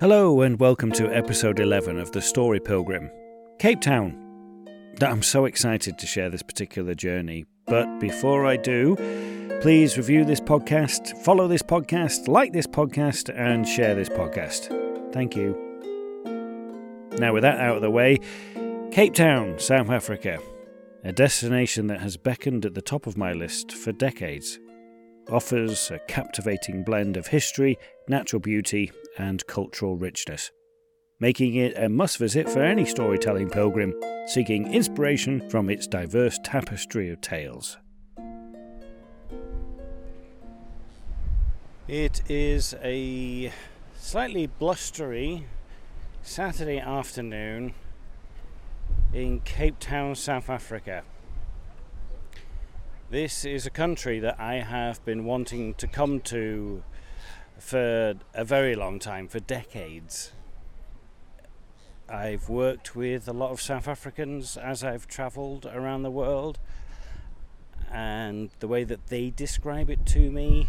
Hello, and welcome to episode 11 of The Story Pilgrim, Cape Town. I'm so excited to share this particular journey, but before I do, please review this podcast, follow this podcast, like this podcast, and share this podcast. Thank you. Now, with that out of the way, Cape Town, South Africa, a destination that has beckoned at the top of my list for decades offers a captivating blend of history, natural beauty, and cultural richness, making it a must visit for any storytelling pilgrim seeking inspiration from its diverse tapestry of tales. It is a slightly blustery Saturday afternoon in Cape Town, South Africa. This is a country that I have been wanting to come to for a very long time, for decades. I've worked with a lot of South Africans as I've travelled around the world, and the way that they describe it to me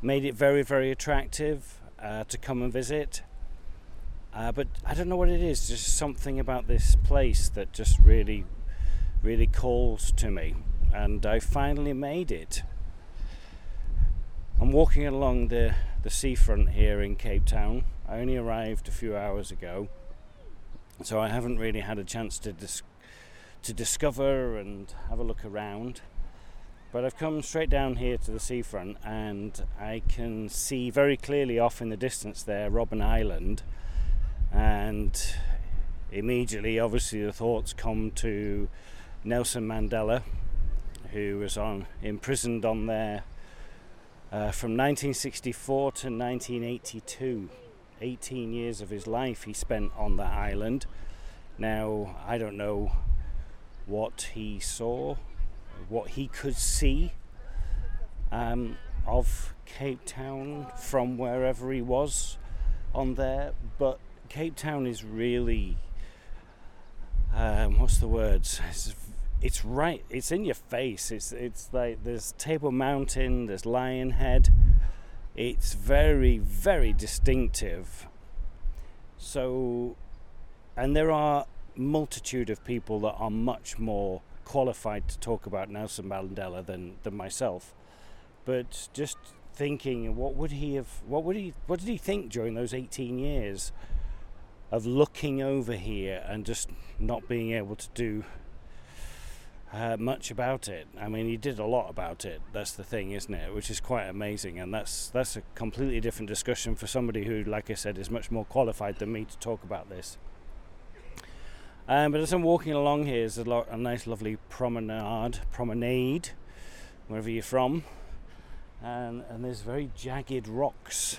made it very, very attractive uh, to come and visit. Uh, but I don't know what it is, just something about this place that just really, really calls to me and I finally made it. I'm walking along the, the seafront here in Cape Town. I only arrived a few hours ago, so I haven't really had a chance to dis- to discover and have a look around. But I've come straight down here to the seafront, and I can see very clearly off in the distance there Robben Island, and immediately, obviously, the thoughts come to Nelson Mandela who was on imprisoned on there uh, from 1964 to 1982. 18 years of his life he spent on that island. Now, I don't know what he saw, what he could see um, of Cape Town from wherever he was on there, but Cape Town is really, um, what's the words? It's it's right it's in your face. It's it's like there's table mountain there's lion head it's very very distinctive. So and there are multitude of people that are much more qualified to talk about Nelson Mandela than than myself. But just thinking what would he have what would he what did he think during those 18 years of looking over here and just not being able to do uh, much about it. I mean, he did a lot about it. That's the thing, isn't it? Which is quite amazing, and that's that's a completely different discussion for somebody who, like I said, is much more qualified than me to talk about this. Um, but as I'm walking along here, there's a, lo- a nice, lovely promenade, promenade, wherever you're from, and and there's very jagged rocks.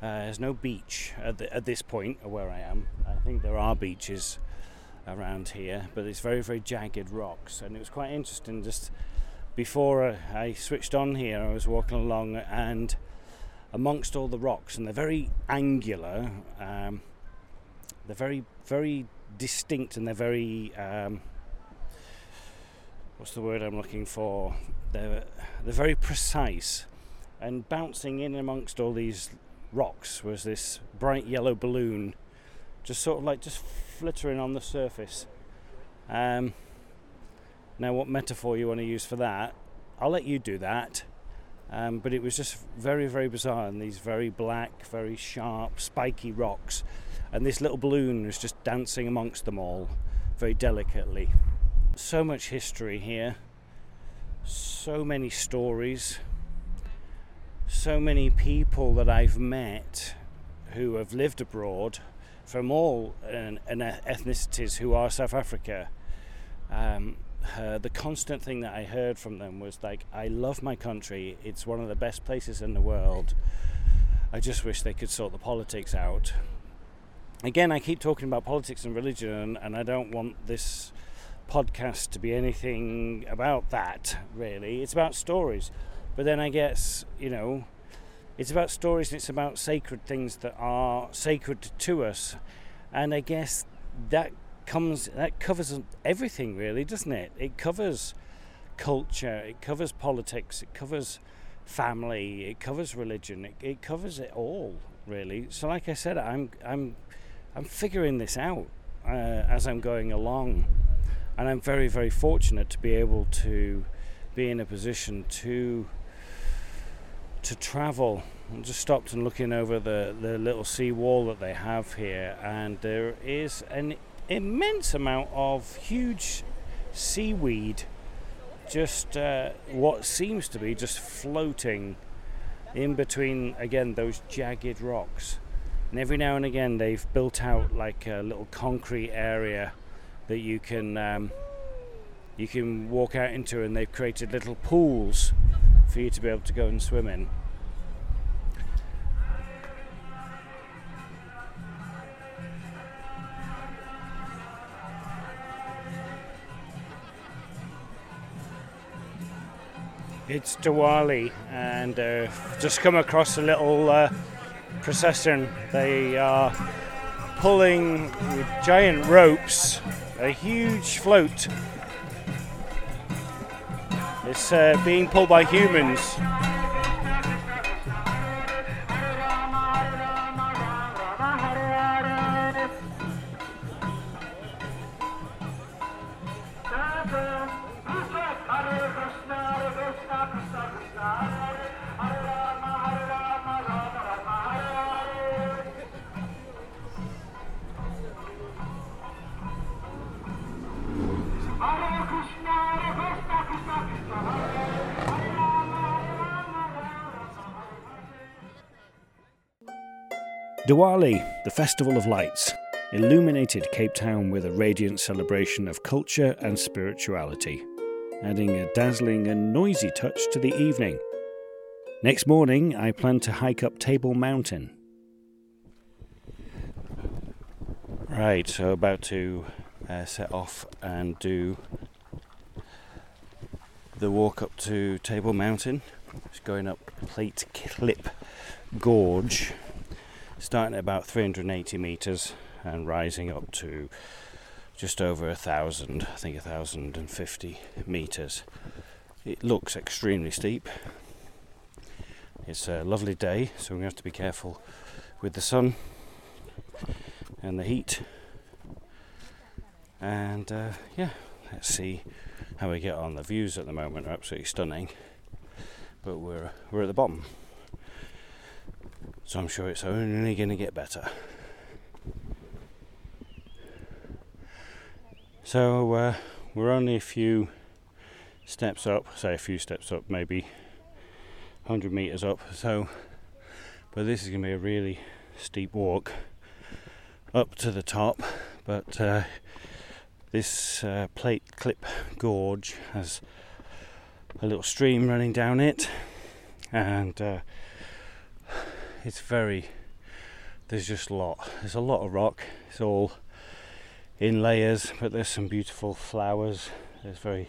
Uh, there's no beach at, the, at this point where I am. I think there are beaches around here, but it's very, very jagged rocks. And it was quite interesting just before I switched on here, I was walking along and amongst all the rocks, and they're very angular, um, they're very, very distinct and they're very, um, what's the word I'm looking for? They're, they're very precise. And bouncing in amongst all these rocks was this bright yellow balloon, just sort of like just flittering on the surface. Um, now, what metaphor you want to use for that, I'll let you do that. Um, but it was just very, very bizarre, and these very black, very sharp, spiky rocks, and this little balloon was just dancing amongst them all, very delicately. So much history here, so many stories, so many people that I've met who have lived abroad from all an, an ethnicities who are South Africa. Um, uh, the constant thing that I heard from them was like, I love my country, it's one of the best places in the world. I just wish they could sort the politics out. Again, I keep talking about politics and religion, and I don't want this podcast to be anything about that, really. It's about stories. But then I guess, you know, it's about stories and it's about sacred things that are sacred to us. And I guess that comes that covers everything really, doesn't it? It covers culture, it covers politics, it covers family, it covers religion, it, it covers it all, really. So, like I said, I'm I'm I'm figuring this out uh, as I'm going along, and I'm very very fortunate to be able to be in a position to to travel. I just stopped and looking over the, the little sea wall that they have here, and there is an immense amount of huge seaweed, just uh, what seems to be just floating in between again those jagged rocks. And every now and again, they've built out like a little concrete area that you can um, you can walk out into, and they've created little pools for you to be able to go and swim in. It's Diwali, and uh, just come across a little uh, procession. They are pulling with giant ropes a huge float. It's uh, being pulled by humans. Diwali, the Festival of Lights, illuminated Cape Town with a radiant celebration of culture and spirituality, adding a dazzling and noisy touch to the evening. Next morning, I plan to hike up Table Mountain. Right, so about to uh, set off and do the walk up to Table Mountain. Just going up Platteklip Gorge starting at about 380 meters and rising up to just over a thousand, I think a thousand and fifty meters. It looks extremely steep. It's a lovely day, so we have to be careful with the sun and the heat. And uh, yeah, let's see how we get on. The views at the moment are absolutely stunning, but we're we're at the bottom. So I'm sure it's only going to get better. So uh, we're only a few steps up, say a few steps up, maybe 100 meters up. So, but this is going to be a really steep walk up to the top. But uh, this uh, plate clip gorge has a little stream running down it, and uh, it's very there's just a lot. There's a lot of rock. It's all in layers but there's some beautiful flowers. There's very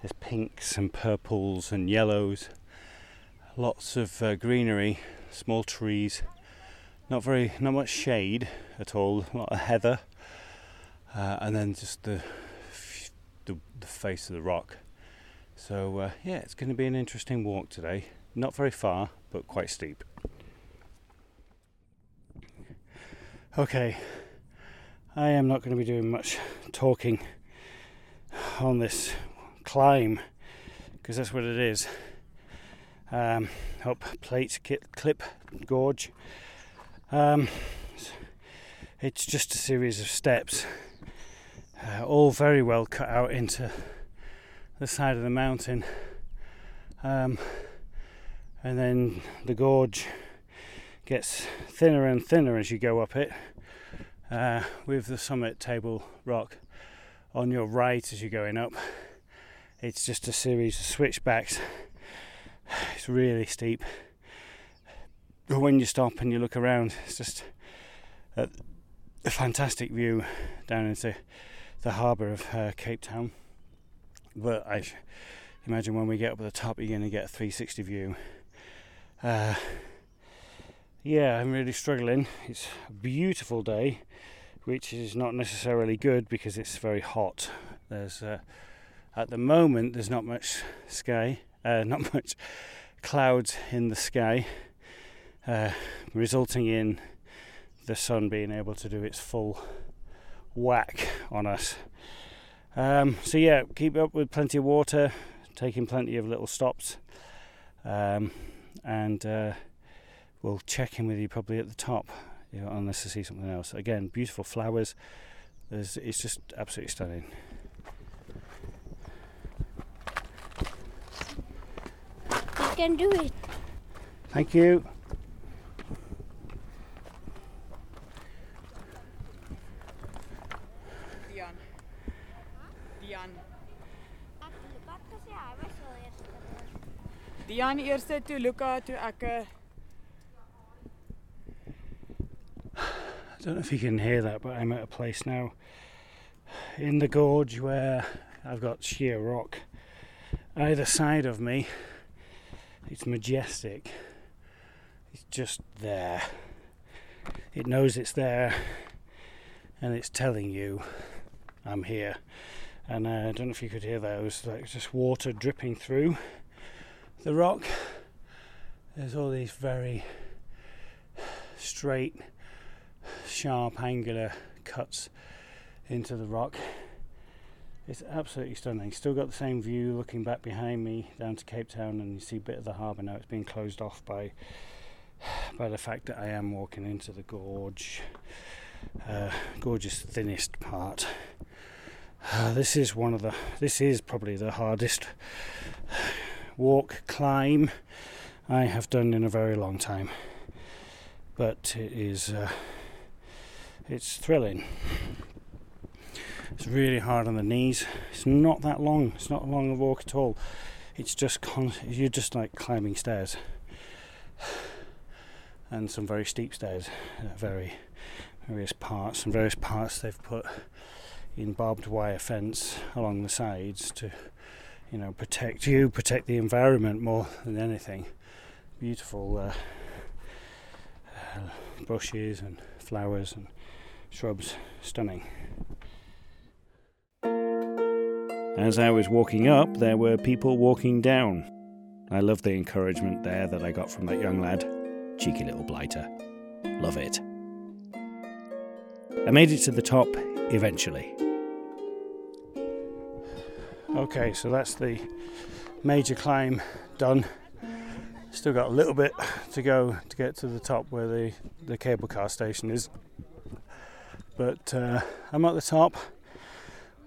there's pinks and purples and yellows. Lots of uh, greenery small trees. Not very not much shade at all a lot of heather. Uh, and then just the, the, the face of the rock. So uh, yeah it's going to be an interesting walk today. Not very far but quite steep Okay, I am not going to be doing much talking on this climb because that's what it is. Um, up plate clip gorge. Um, it's just a series of steps, uh, all very well cut out into the side of the mountain, um, and then the gorge gets thinner and thinner as you go up it, uh, with the summit table rock on your right as you're going up. It's just a series of switchbacks. It's really steep. But when you stop and you look around, it's just a, a fantastic view down into the harbour of uh, Cape Town. But I imagine when we get up at the top, you're going to get a 360 view. Uh, yeah, I'm really struggling. It's a beautiful day, which is not necessarily good because it's very hot. There's uh, at the moment there's not much sky, uh, not much clouds in the sky, uh, resulting in the sun being able to do its full whack on us. Um, so yeah, keep up with plenty of water, taking plenty of little stops, um, and we'll check in with you probably at the top, you know, unless I see something else. Again, beautiful flowers. There's, it's just absolutely stunning. You can do it. Thank you. Dian. Dian. Dian eerste toe Luca toe ek eh, I don't know if you can hear that, but I'm at a place now in the gorge where I've got sheer rock either side of me. It's majestic. It's just there. It knows it's there and it's telling you I'm here. And uh, I don't know if you could hear was like just water dripping through the rock. There's all these very straight sharp angular cuts into the rock. It's absolutely stunning. Still got the same view looking back behind me down to Cape Town, and you see a bit of the harbour now. It's been closed off by by the fact that I am walking into the gorge, uh, gorgeous thinnest part. Uh, this is one of the. This is probably the hardest walk climb I have done in a very long time, but it is. Uh, it's thrilling. It's really hard on the knees. It's not that long. It's not a long walk at all. It's just con- you're just like climbing stairs, and some very steep stairs at very various parts. And various parts they've put in barbed wire fence along the sides to, you know, protect you, protect the environment more than anything. Beautiful uh, uh, bushes and flowers and shrubs, stunning. As I was walking up, there were people walking down. I love the encouragement there that I got from that young lad. Cheeky little blighter. Love it. I made it to the top eventually. Okay, so that's the major climb done. Still got a little bit to go to get to the top where the, the cable car station is. But uh, I'm at the top.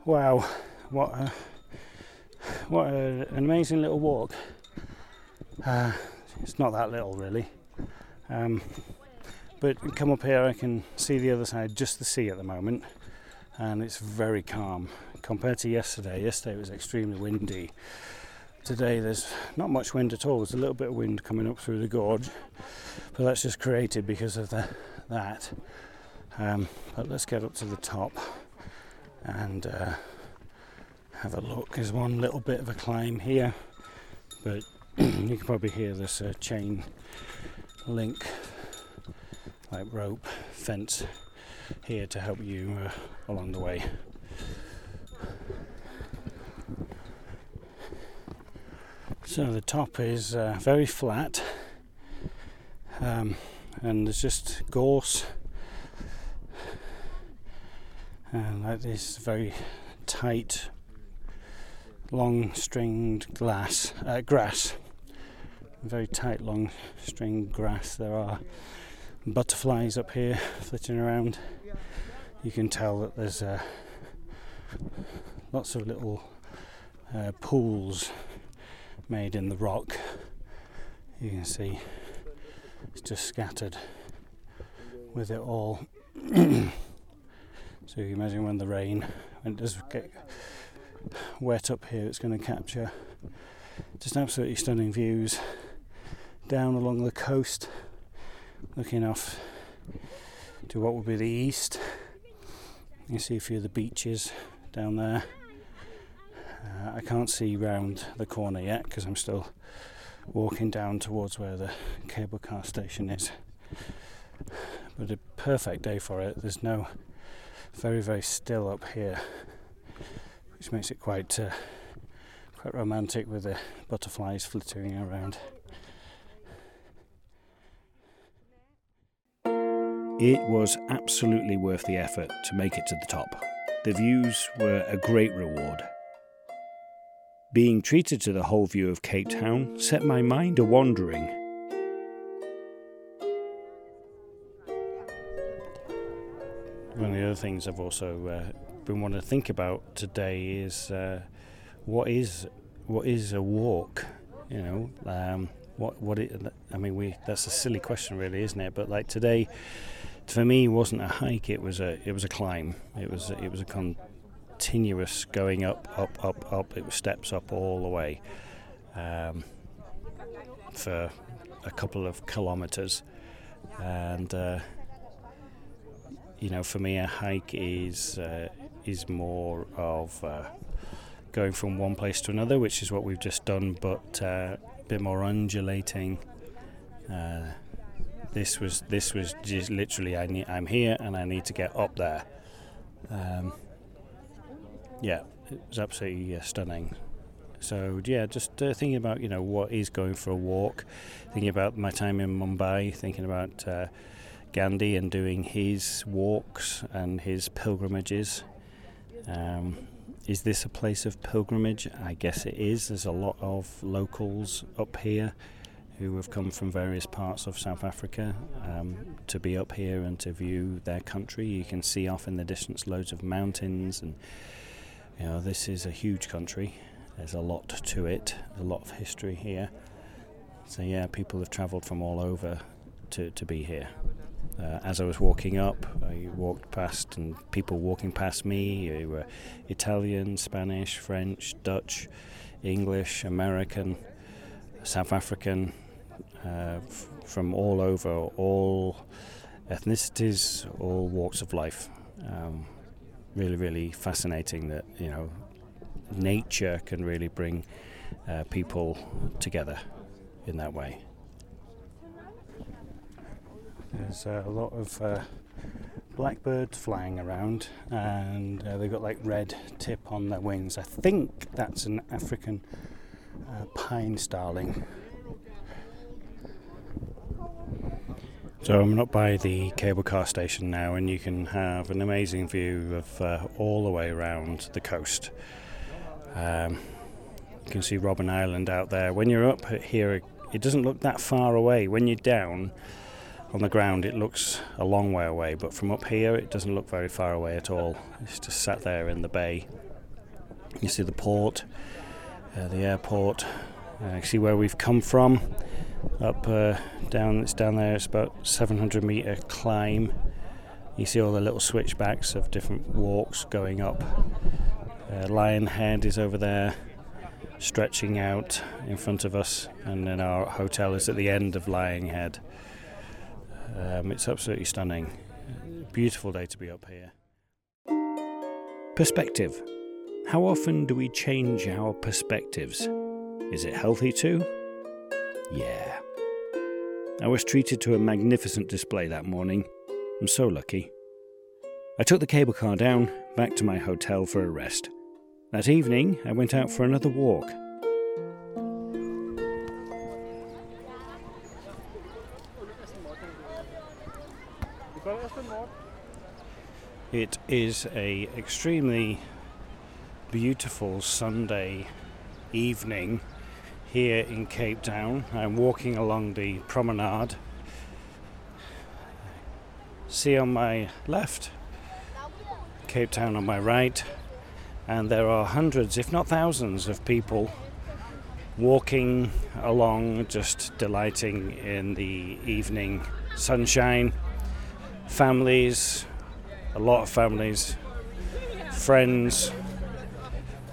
Wow, what a, what a, an amazing little walk. Uh, it's not that little really. Um, but come up here, I can see the other side, just the sea at the moment, and it's very calm compared to yesterday. Yesterday was extremely windy. Today there's not much wind at all. There's a little bit of wind coming up through the gorge, but that's just created because of the that. Um, but let's get up to the top and uh, have a look. There's one little bit of a climb here, but you can probably hear this uh, chain link, like rope fence here to help you uh, along the way. So the top is uh, very flat, um, and there's just gorse and like this very tight, long stringed glass uh, grass. Very tight, long stringed grass. There are butterflies up here flitting around. You can tell that there's uh, lots of little uh, pools made in the rock. You can see it's just scattered with it all. So you imagine when the rain, when it does get wet up here, it's going to capture just absolutely stunning views down along the coast, looking off to what would be the east. You see a few of the beaches down there. Uh, I can't see round the corner yet because I'm still walking down towards where the cable car station is. But a perfect day for it. There's no very very still up here, which makes it quite uh, quite romantic with the butterflies flittering around. It was absolutely worth the effort to make it to the top. The views were a great reward. Being treated to the whole view of Cape Town set my mind a wandering. One of the other things I've also uh, been wanting to think about today is uh, what is what is a walk? You know, um, what what it? I mean, we that's a silly question, really, isn't it? But like today, for me, wasn't a hike. It was a it was a climb. It was it was a continuous going up, up, up, up. It was steps up all the way um, for a couple of kilometres, and. Uh, you know, for me, a hike is uh, is more of uh, going from one place to another, which is what we've just done, but uh, a bit more undulating. Uh, this was this was just literally I need, I'm here and I need to get up there. Um, yeah, it was absolutely uh, stunning. So yeah, just uh, thinking about you know what is going for a walk, thinking about my time in Mumbai, thinking about Gandhi and doing his walks and his pilgrimages. Um, is this a place of pilgrimage? I guess it is. There's a lot of locals up here who have come from various parts of South Africa um, to be up here and to view their country. You can see off in the distance loads of mountains, and you know this is a huge country. There's a lot to it, a lot of history here. So yeah, people have travelled from all over to, to be here. Uh, as I was walking up, I walked past, and people walking past me they were Italian, Spanish, French, Dutch, English, American, South African, uh, f- from all over, all ethnicities, all walks of life. Um, really, really fascinating that you know nature can really bring uh, people together in that way. There's a lot of uh, blackbirds flying around, and uh, they've got like red tip on their wings. I think that's an African uh, pine starling. So I'm up by the cable car station now, and you can have an amazing view of uh, all the way around the coast. Um, you can see Robben Island out there. When you're up here, it doesn't look that far away. When you're down, on the ground it looks a long way away, but from up here it doesn't look very far away at all. It's just sat there in the bay. You see the port, uh, the airport. Uh, you see where we've come from. Up uh, down, it's down there. It's about 700 meter climb. You see all the little switchbacks of different walks going up. Uh, Lion Head is over there, stretching out in front of us, and then our hotel is at the end of Lion Head. Um, it's absolutely stunning. Beautiful day to be up here. Perspective. How often do we change our perspectives? Is it healthy too? Yeah. I was treated to a magnificent display that morning. I'm so lucky. I took the cable car down, back to my hotel for a rest. That evening, I went out for another walk. It is a extremely beautiful Sunday evening here in Cape Town. I'm walking along the promenade. See on my left, Cape Town on my right, and there are hundreds, if not thousands, of people walking along, just delighting in the evening sunshine. Families, a lot of families, friends,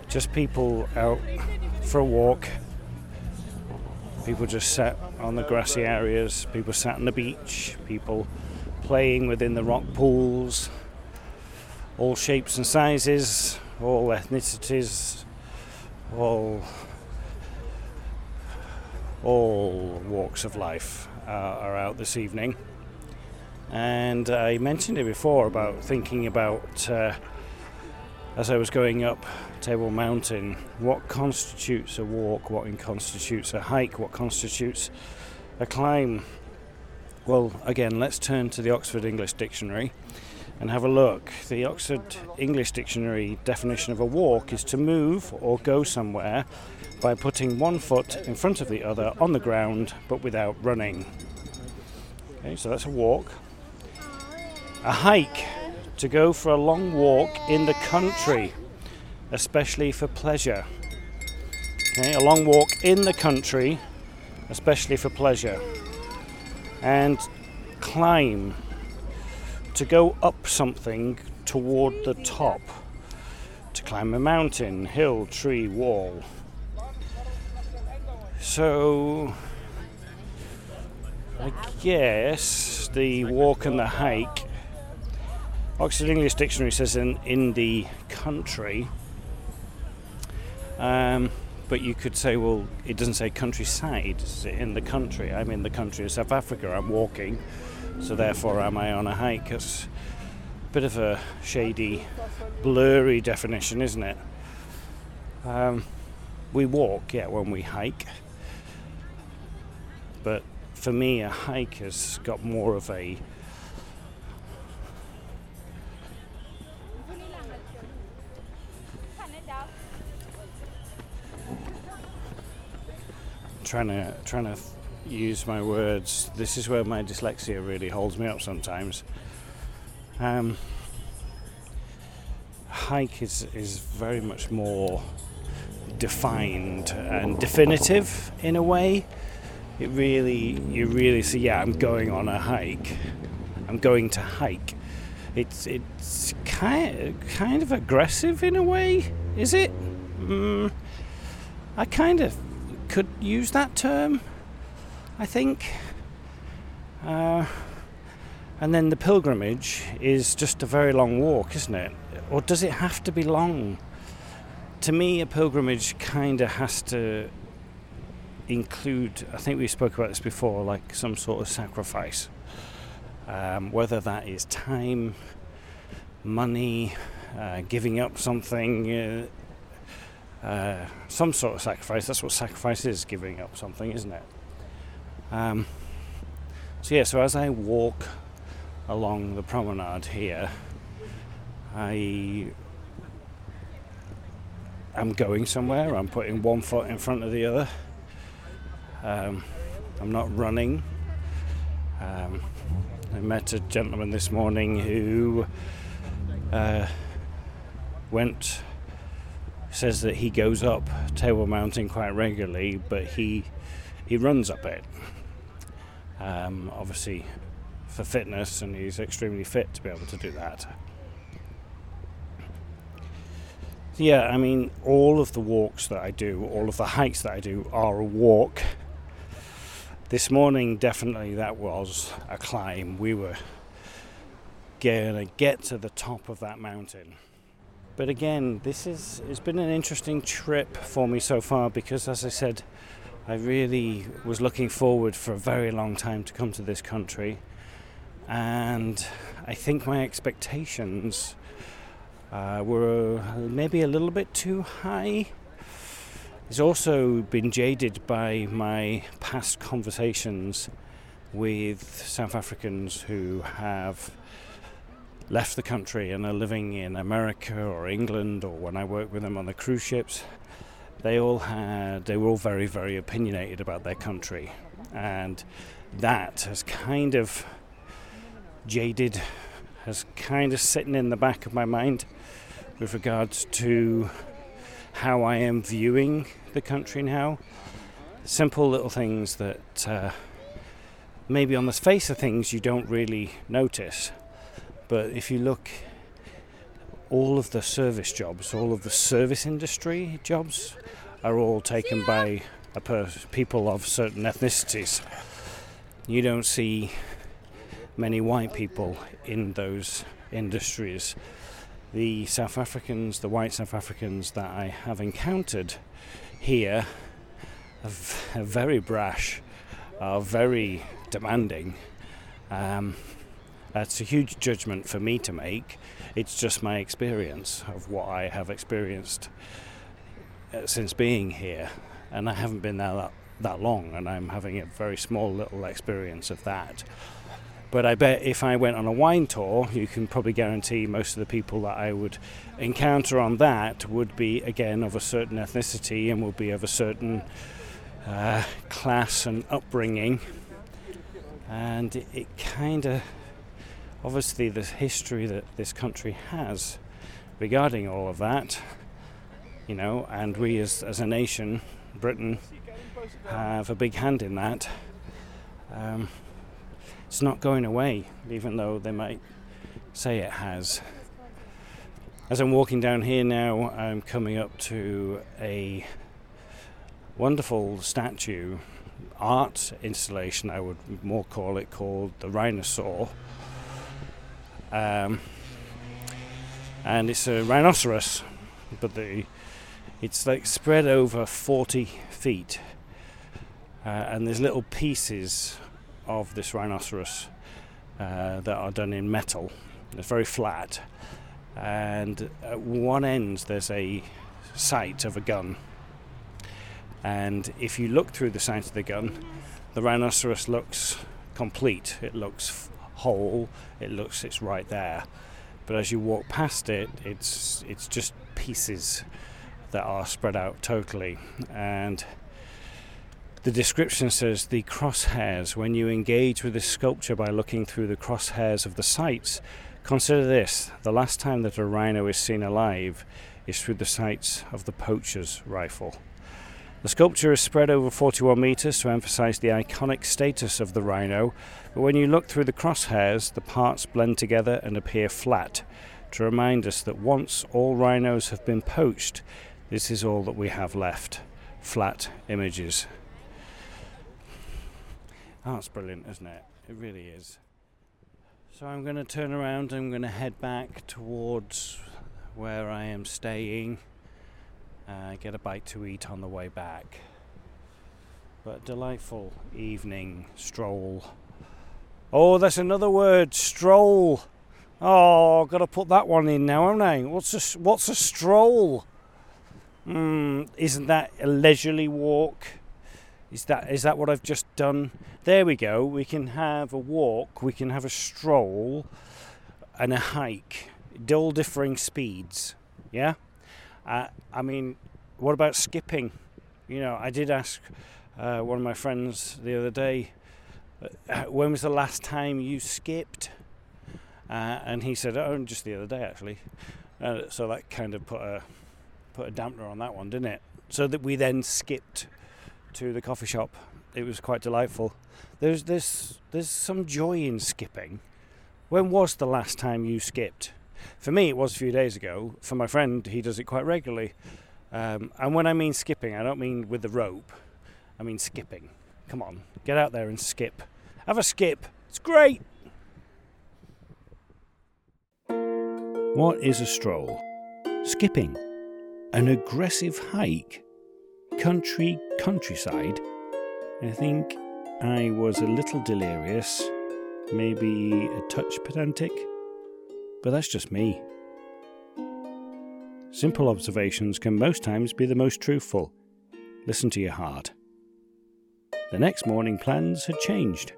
just people out for a walk. People just sat on the grassy areas, people sat on the beach, people playing within the rock pools, all shapes and sizes, all ethnicities, all all walks of life uh, are out this evening. And I mentioned it before about thinking about, uh, as I was going up Table Mountain, what constitutes a walk, what constitutes a hike, what constitutes a climb. Well, again, let's turn to the Oxford English Dictionary and have a look. The Oxford English Dictionary definition of a walk is to move or go somewhere by putting one foot in front of the other on the ground but without running. Okay, so that's a walk. A hike, to go for a long walk in the country, especially for pleasure. Okay, a long walk in the country, especially for pleasure. And climb, to go up something toward the top, to climb a mountain, hill, tree, wall. So, I guess the walk and the hike. Oxford English Dictionary says in, the country. Um, but you could say, well, it doesn't say countryside, it's in the country. I'm in the country of South Africa, I'm walking, so therefore am I on a hike? It's a bit of a shady, blurry definition, isn't it? Um, we walk, yeah, when we hike, but for me, a hike has got more of a trying to trying to use my words. This is where my dyslexia really holds me up sometimes. Um, hike is is very much more defined and definitive in a way. It really, you really see. Yeah, I'm going on a hike. I'm going to hike. It's it's kind kind of aggressive in a way, is it? Mm, I kind of could use that term, I think. Uh, and then the pilgrimage is just a very long walk, isn't it? Or does it have to be long? To me, a pilgrimage kind of has to include, I think we spoke about this before, like some sort of sacrifice. Um, whether that is time, money, uh, giving up something, uh, uh, some sort of sacrifice. That's what sacrifice is giving up something, isn't it? Um, so, yeah, so as I walk along the promenade here, I am going somewhere, I'm putting one foot in front of the other. Um, I'm not running. Um, I met a gentleman this morning who uh, went says that he goes up Table Mountain quite regularly, but he he runs up it. Um, obviously, for fitness, and he's extremely fit to be able to do that. Yeah, I mean, all of the walks that I do, all of the hikes that I do, are a walk. This morning, definitely, that was a climb. We were to get to the top of that mountain. But again, this is it's been an interesting trip for me so far because, as I said, I really was looking forward for a very long time to come to this country, and I think my expectations uh, were maybe a little bit too high. It's also been jaded by my past conversations with South Africans who have left the country and are living in America or England or when I work with them on the cruise ships, they all had they were all very very opinionated about their country, and that has kind of jaded, has kind of sitting in the back of my mind with regards to how I am viewing the country now. Simple little things that uh, maybe on the face of things you don't really notice but if you look, all of the service jobs, all of the service industry jobs, are all taken by per- people of certain ethnicities. You don't see many white people in those industries. The South Africans, the white South Africans that I have encountered here, are, very brash, are very demanding. Um, that's a huge judgment for me to make. It's just my experience of what I have experienced uh, since being here, and I haven't been there that that long, and I'm having a very small little experience of that. But I bet if I went on a wine tour, you can probably guarantee most of the people that I would encounter on that would be, again, of a certain ethnicity and would be of a certain uh, class and upbringing. And it, it kind of, obviously, the history that this country has regarding all of that, you know, and we as, as a nation, Britain, have a big hand in that. Um, it's not going away, even though they might say it has. As I'm walking down here now, I'm coming up to a wonderful statue, art installation, I would more call it, called the Rhinosaur. Um, and it's a rhinoceros, but the it's like spread over 40 feet, uh, and there's little pieces of this rhinoceros uh, that are done in metal. It's very flat, and at one end there's a sight of a gun. And if you look through the sight of the gun, the rhinoceros looks complete. It looks whole. It looks it's right there. But as you walk past it, it's it's just pieces that are spread out totally. And the description says the crosshairs, when you engage with this sculpture by looking through the crosshairs of the sights, consider this the last time that a rhino is seen alive is through the sights of the poacher's rifle. The sculpture is spread over 41 metres to emphasise the iconic status of the rhino, but when you look through the crosshairs, the parts blend together and appear flat to remind us that once all rhinos have been poached, this is all that we have left flat images. It's brilliant, isn't it? It really is. So I'm going to turn around. I'm going to head back towards where I am staying. Uh, get a bite to eat on the way back. But delightful evening stroll. Oh, that's another word, stroll. Oh, got to put that one in now, haven't I? What's a what's a stroll? Hmm, isn't that a leisurely walk? Is that is that what I've just done? There we go. We can have a walk, we can have a stroll, and a hike, all differing speeds. Yeah. Uh, I mean, what about skipping? You know, I did ask uh, one of my friends the other day, uh, when was the last time you skipped? Uh, and he said, oh, just the other day actually. Uh, so that kind of put a put a dampener on that one, didn't it? So that we then skipped to the coffee shop. It was quite delightful. There's there's there's some joy in skipping. When was the last time you skipped? For me, it was a few days ago. For my friend, he does it quite regularly. Um, and when I mean skipping, I don't mean with the rope. I mean skipping. Come on, get out there and skip. Have a skip. It's great. What is a stroll? Skipping. An aggressive hike country countryside. I think I was a little delirious, maybe a touch pedantic, but that's just me. Simple observations can most times be the most truthful. Listen to your heart. The next morning plans had changed.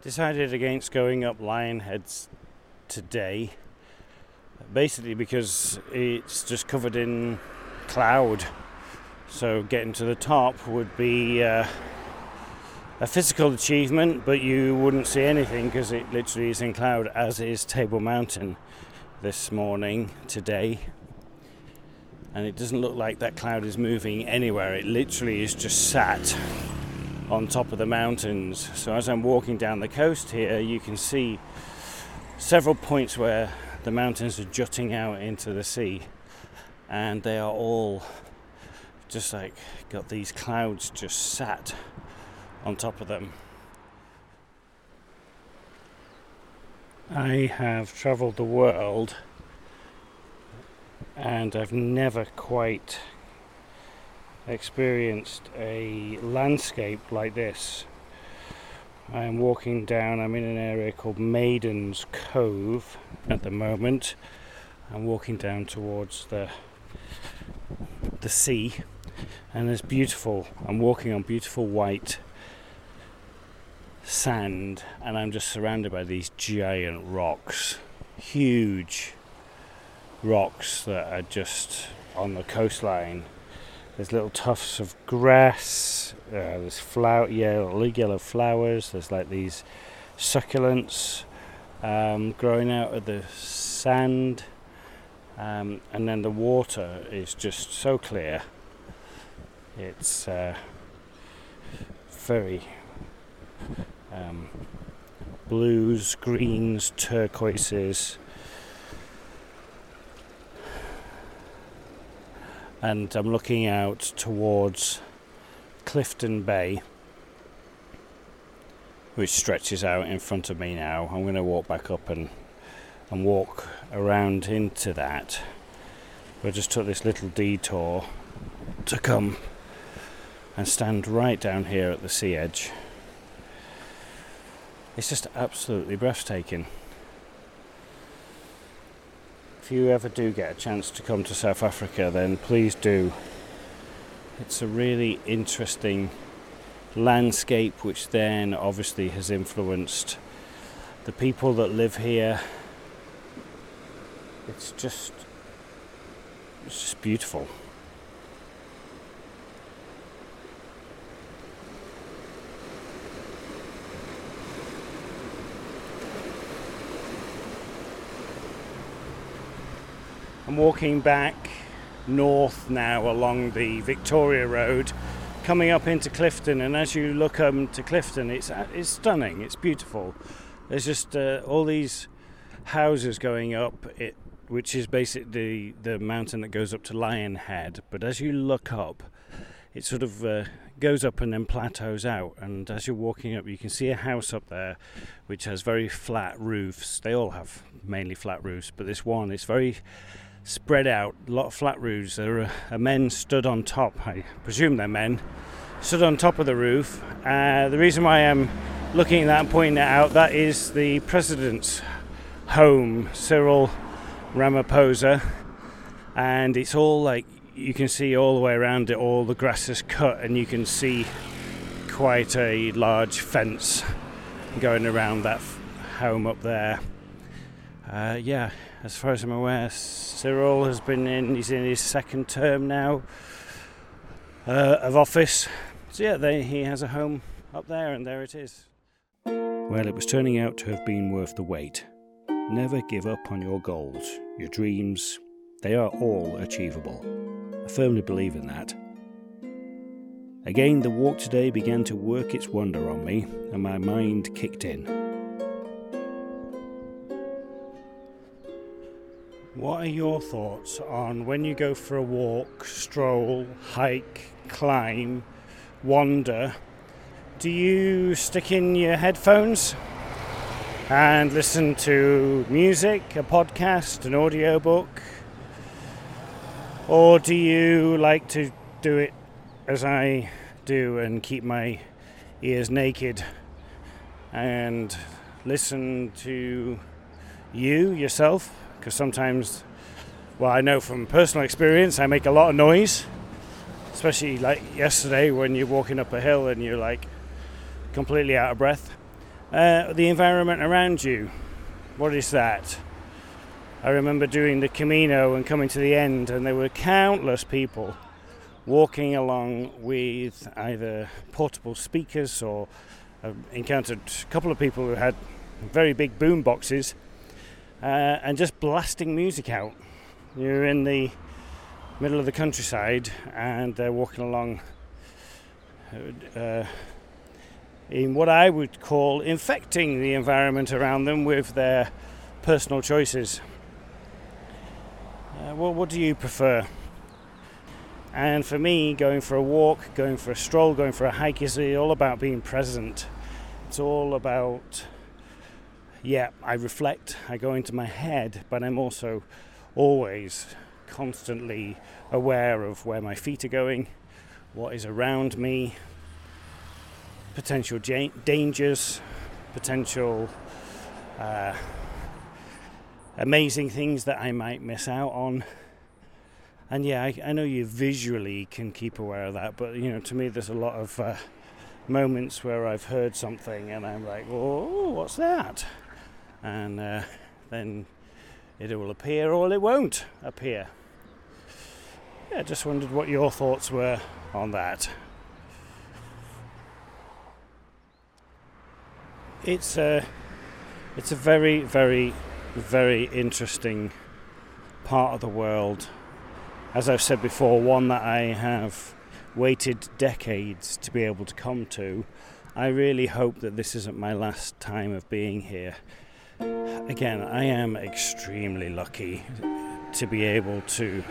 Decided against going up Lion Lionheads today, basically because it's just covered in cloud. So getting to the top would be uh, a physical achievement, but you wouldn't see anything because it literally is in cloud, as is Table Mountain this morning, today. And it doesn't look like that cloud is moving anywhere, it literally is just sat on top of the mountains. So as I'm walking down the coast here, you can see several points where the mountains are jutting out into the sea, and they are all just like got these clouds just sat on top of them. I have traveled the world and I've never quite experienced a landscape like this. I am walking down, I'm in an area called Maiden's Cove at the moment. I'm walking down towards the the sea and it's beautiful. I'm walking on beautiful white sand, and I'm just surrounded by these giant rocks, huge rocks that are just on the coastline. There's little tufts of grass. Uh, there's flower, yellow, yellow flowers. There's like these succulents um, growing out of the sand, um, and then the water is just so clear. It's uh, very um, blues, greens, turquoises. And I'm looking out towards Clifton Bay, which stretches out in front of me now. I'm going to walk back up and, and walk around into that. I just took this little detour to come and stand right down here at the sea edge. It's just absolutely breathtaking. If you ever do get a chance to come to South Africa, then please do. It's a really interesting landscape, which then obviously has influenced the people that live here. It's just, it's just beautiful. I'm walking back north now along the Victoria Road, coming up into Clifton. And as you look um, to Clifton, it's it's stunning. It's beautiful. There's just uh, all these houses going up, it, which is basically the mountain that goes up to Lion Head. But as you look up, it sort of uh, goes up and then plateaus out. And as you're walking up, you can see a house up there which has very flat roofs. They all have mainly flat roofs, but this one is very spread out, a lot of flat roofs. There are, are men stood on top, I presume they're men, stood on top of the roof. Uh, the reason why I'm looking at that and pointing it out, that is the president's home, Cyril Ramaphosa. And it's all like, you can see all the way around it, all the grass is cut, and you can see quite a large fence going around that f- home up there. Uh, yeah, as far as I'm aware, Cyril has been in, he's in his second term now uh, of office. So, yeah, they, he has a home up there, and there it is. Well, it was turning out to have been worth the wait. Never give up on your goals, your dreams, they are all achievable. I firmly believe in that. Again, the walk today began to work its wonder on me, and my mind kicked in. What are your thoughts on when you go for a walk, stroll, hike, climb, wander? Do you stick in your headphones and listen to music, a podcast, an audiobook? Or do you like to do it as I do and keep my ears naked and listen to you yourself? Because sometimes, well, I know from personal experience, I make a lot of noise, especially like yesterday when you're walking up a hill and you're like completely out of breath. Uh, the environment around you, what is that? I remember doing the Camino and coming to the end, and there were countless people walking along with either portable speakers or I've encountered a couple of people who had very big boom boxes uh, and just blasting music out. You're in the middle of the countryside and they're walking along uh, in what I would call infecting the environment around them with their personal choices. Uh, well, what do you prefer? And for me, going for a walk, going for a stroll, going for a hike is all about being present. It's all about yeah, I reflect, I go into my head, but I'm also always constantly aware of where my feet are going, what is around me, potential ja- dangers, potential uh, amazing things that I might miss out on. and yeah, I, I know you visually can keep aware of that, but you know, to me, there's a lot of uh, moments where I've heard something and I'm like, oh, what's that? And uh, then it will appear or it won't appear. Yeah, just wondered what your thoughts were on that. It's a, it's a very, very, very interesting part of the world. As I've said before, one that I have waited decades to be able to come to. I really hope that this isn't my last time of being here. Again, I am extremely lucky to be able to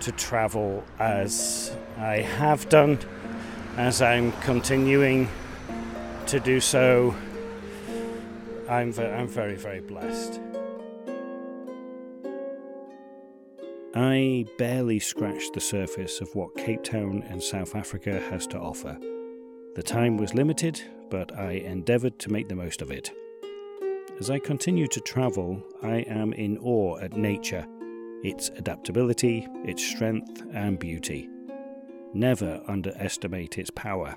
to travel as I have done, as I'm continuing to do so. I'm, ve- I'm very, very blessed. I barely scratched the surface of what Cape Town and South Africa has to offer. The time was limited, but I endeavoured to make the most of it. As I continue to travel, I am in awe at nature, its adaptability, its strength, and beauty. Never underestimate its power.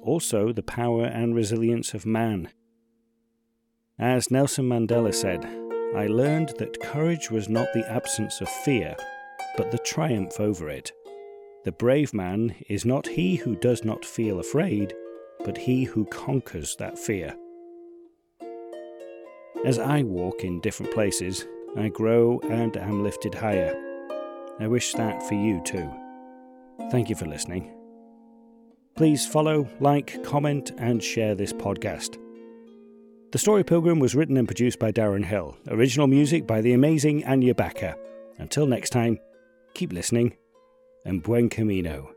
Also, the power and resilience of man. As Nelson Mandela said, I learned that courage was not the absence of fear, but the triumph over it. The brave man is not he who does not feel afraid, but he who conquers that fear. As I walk in different places, I grow and am lifted higher. I wish that for you too. Thank you for listening. Please follow, like, comment, and share this podcast. The Story Pilgrim was written and produced by Darren Hill. Original music by the amazing Anya Backer. Until next time, keep listening and buen camino.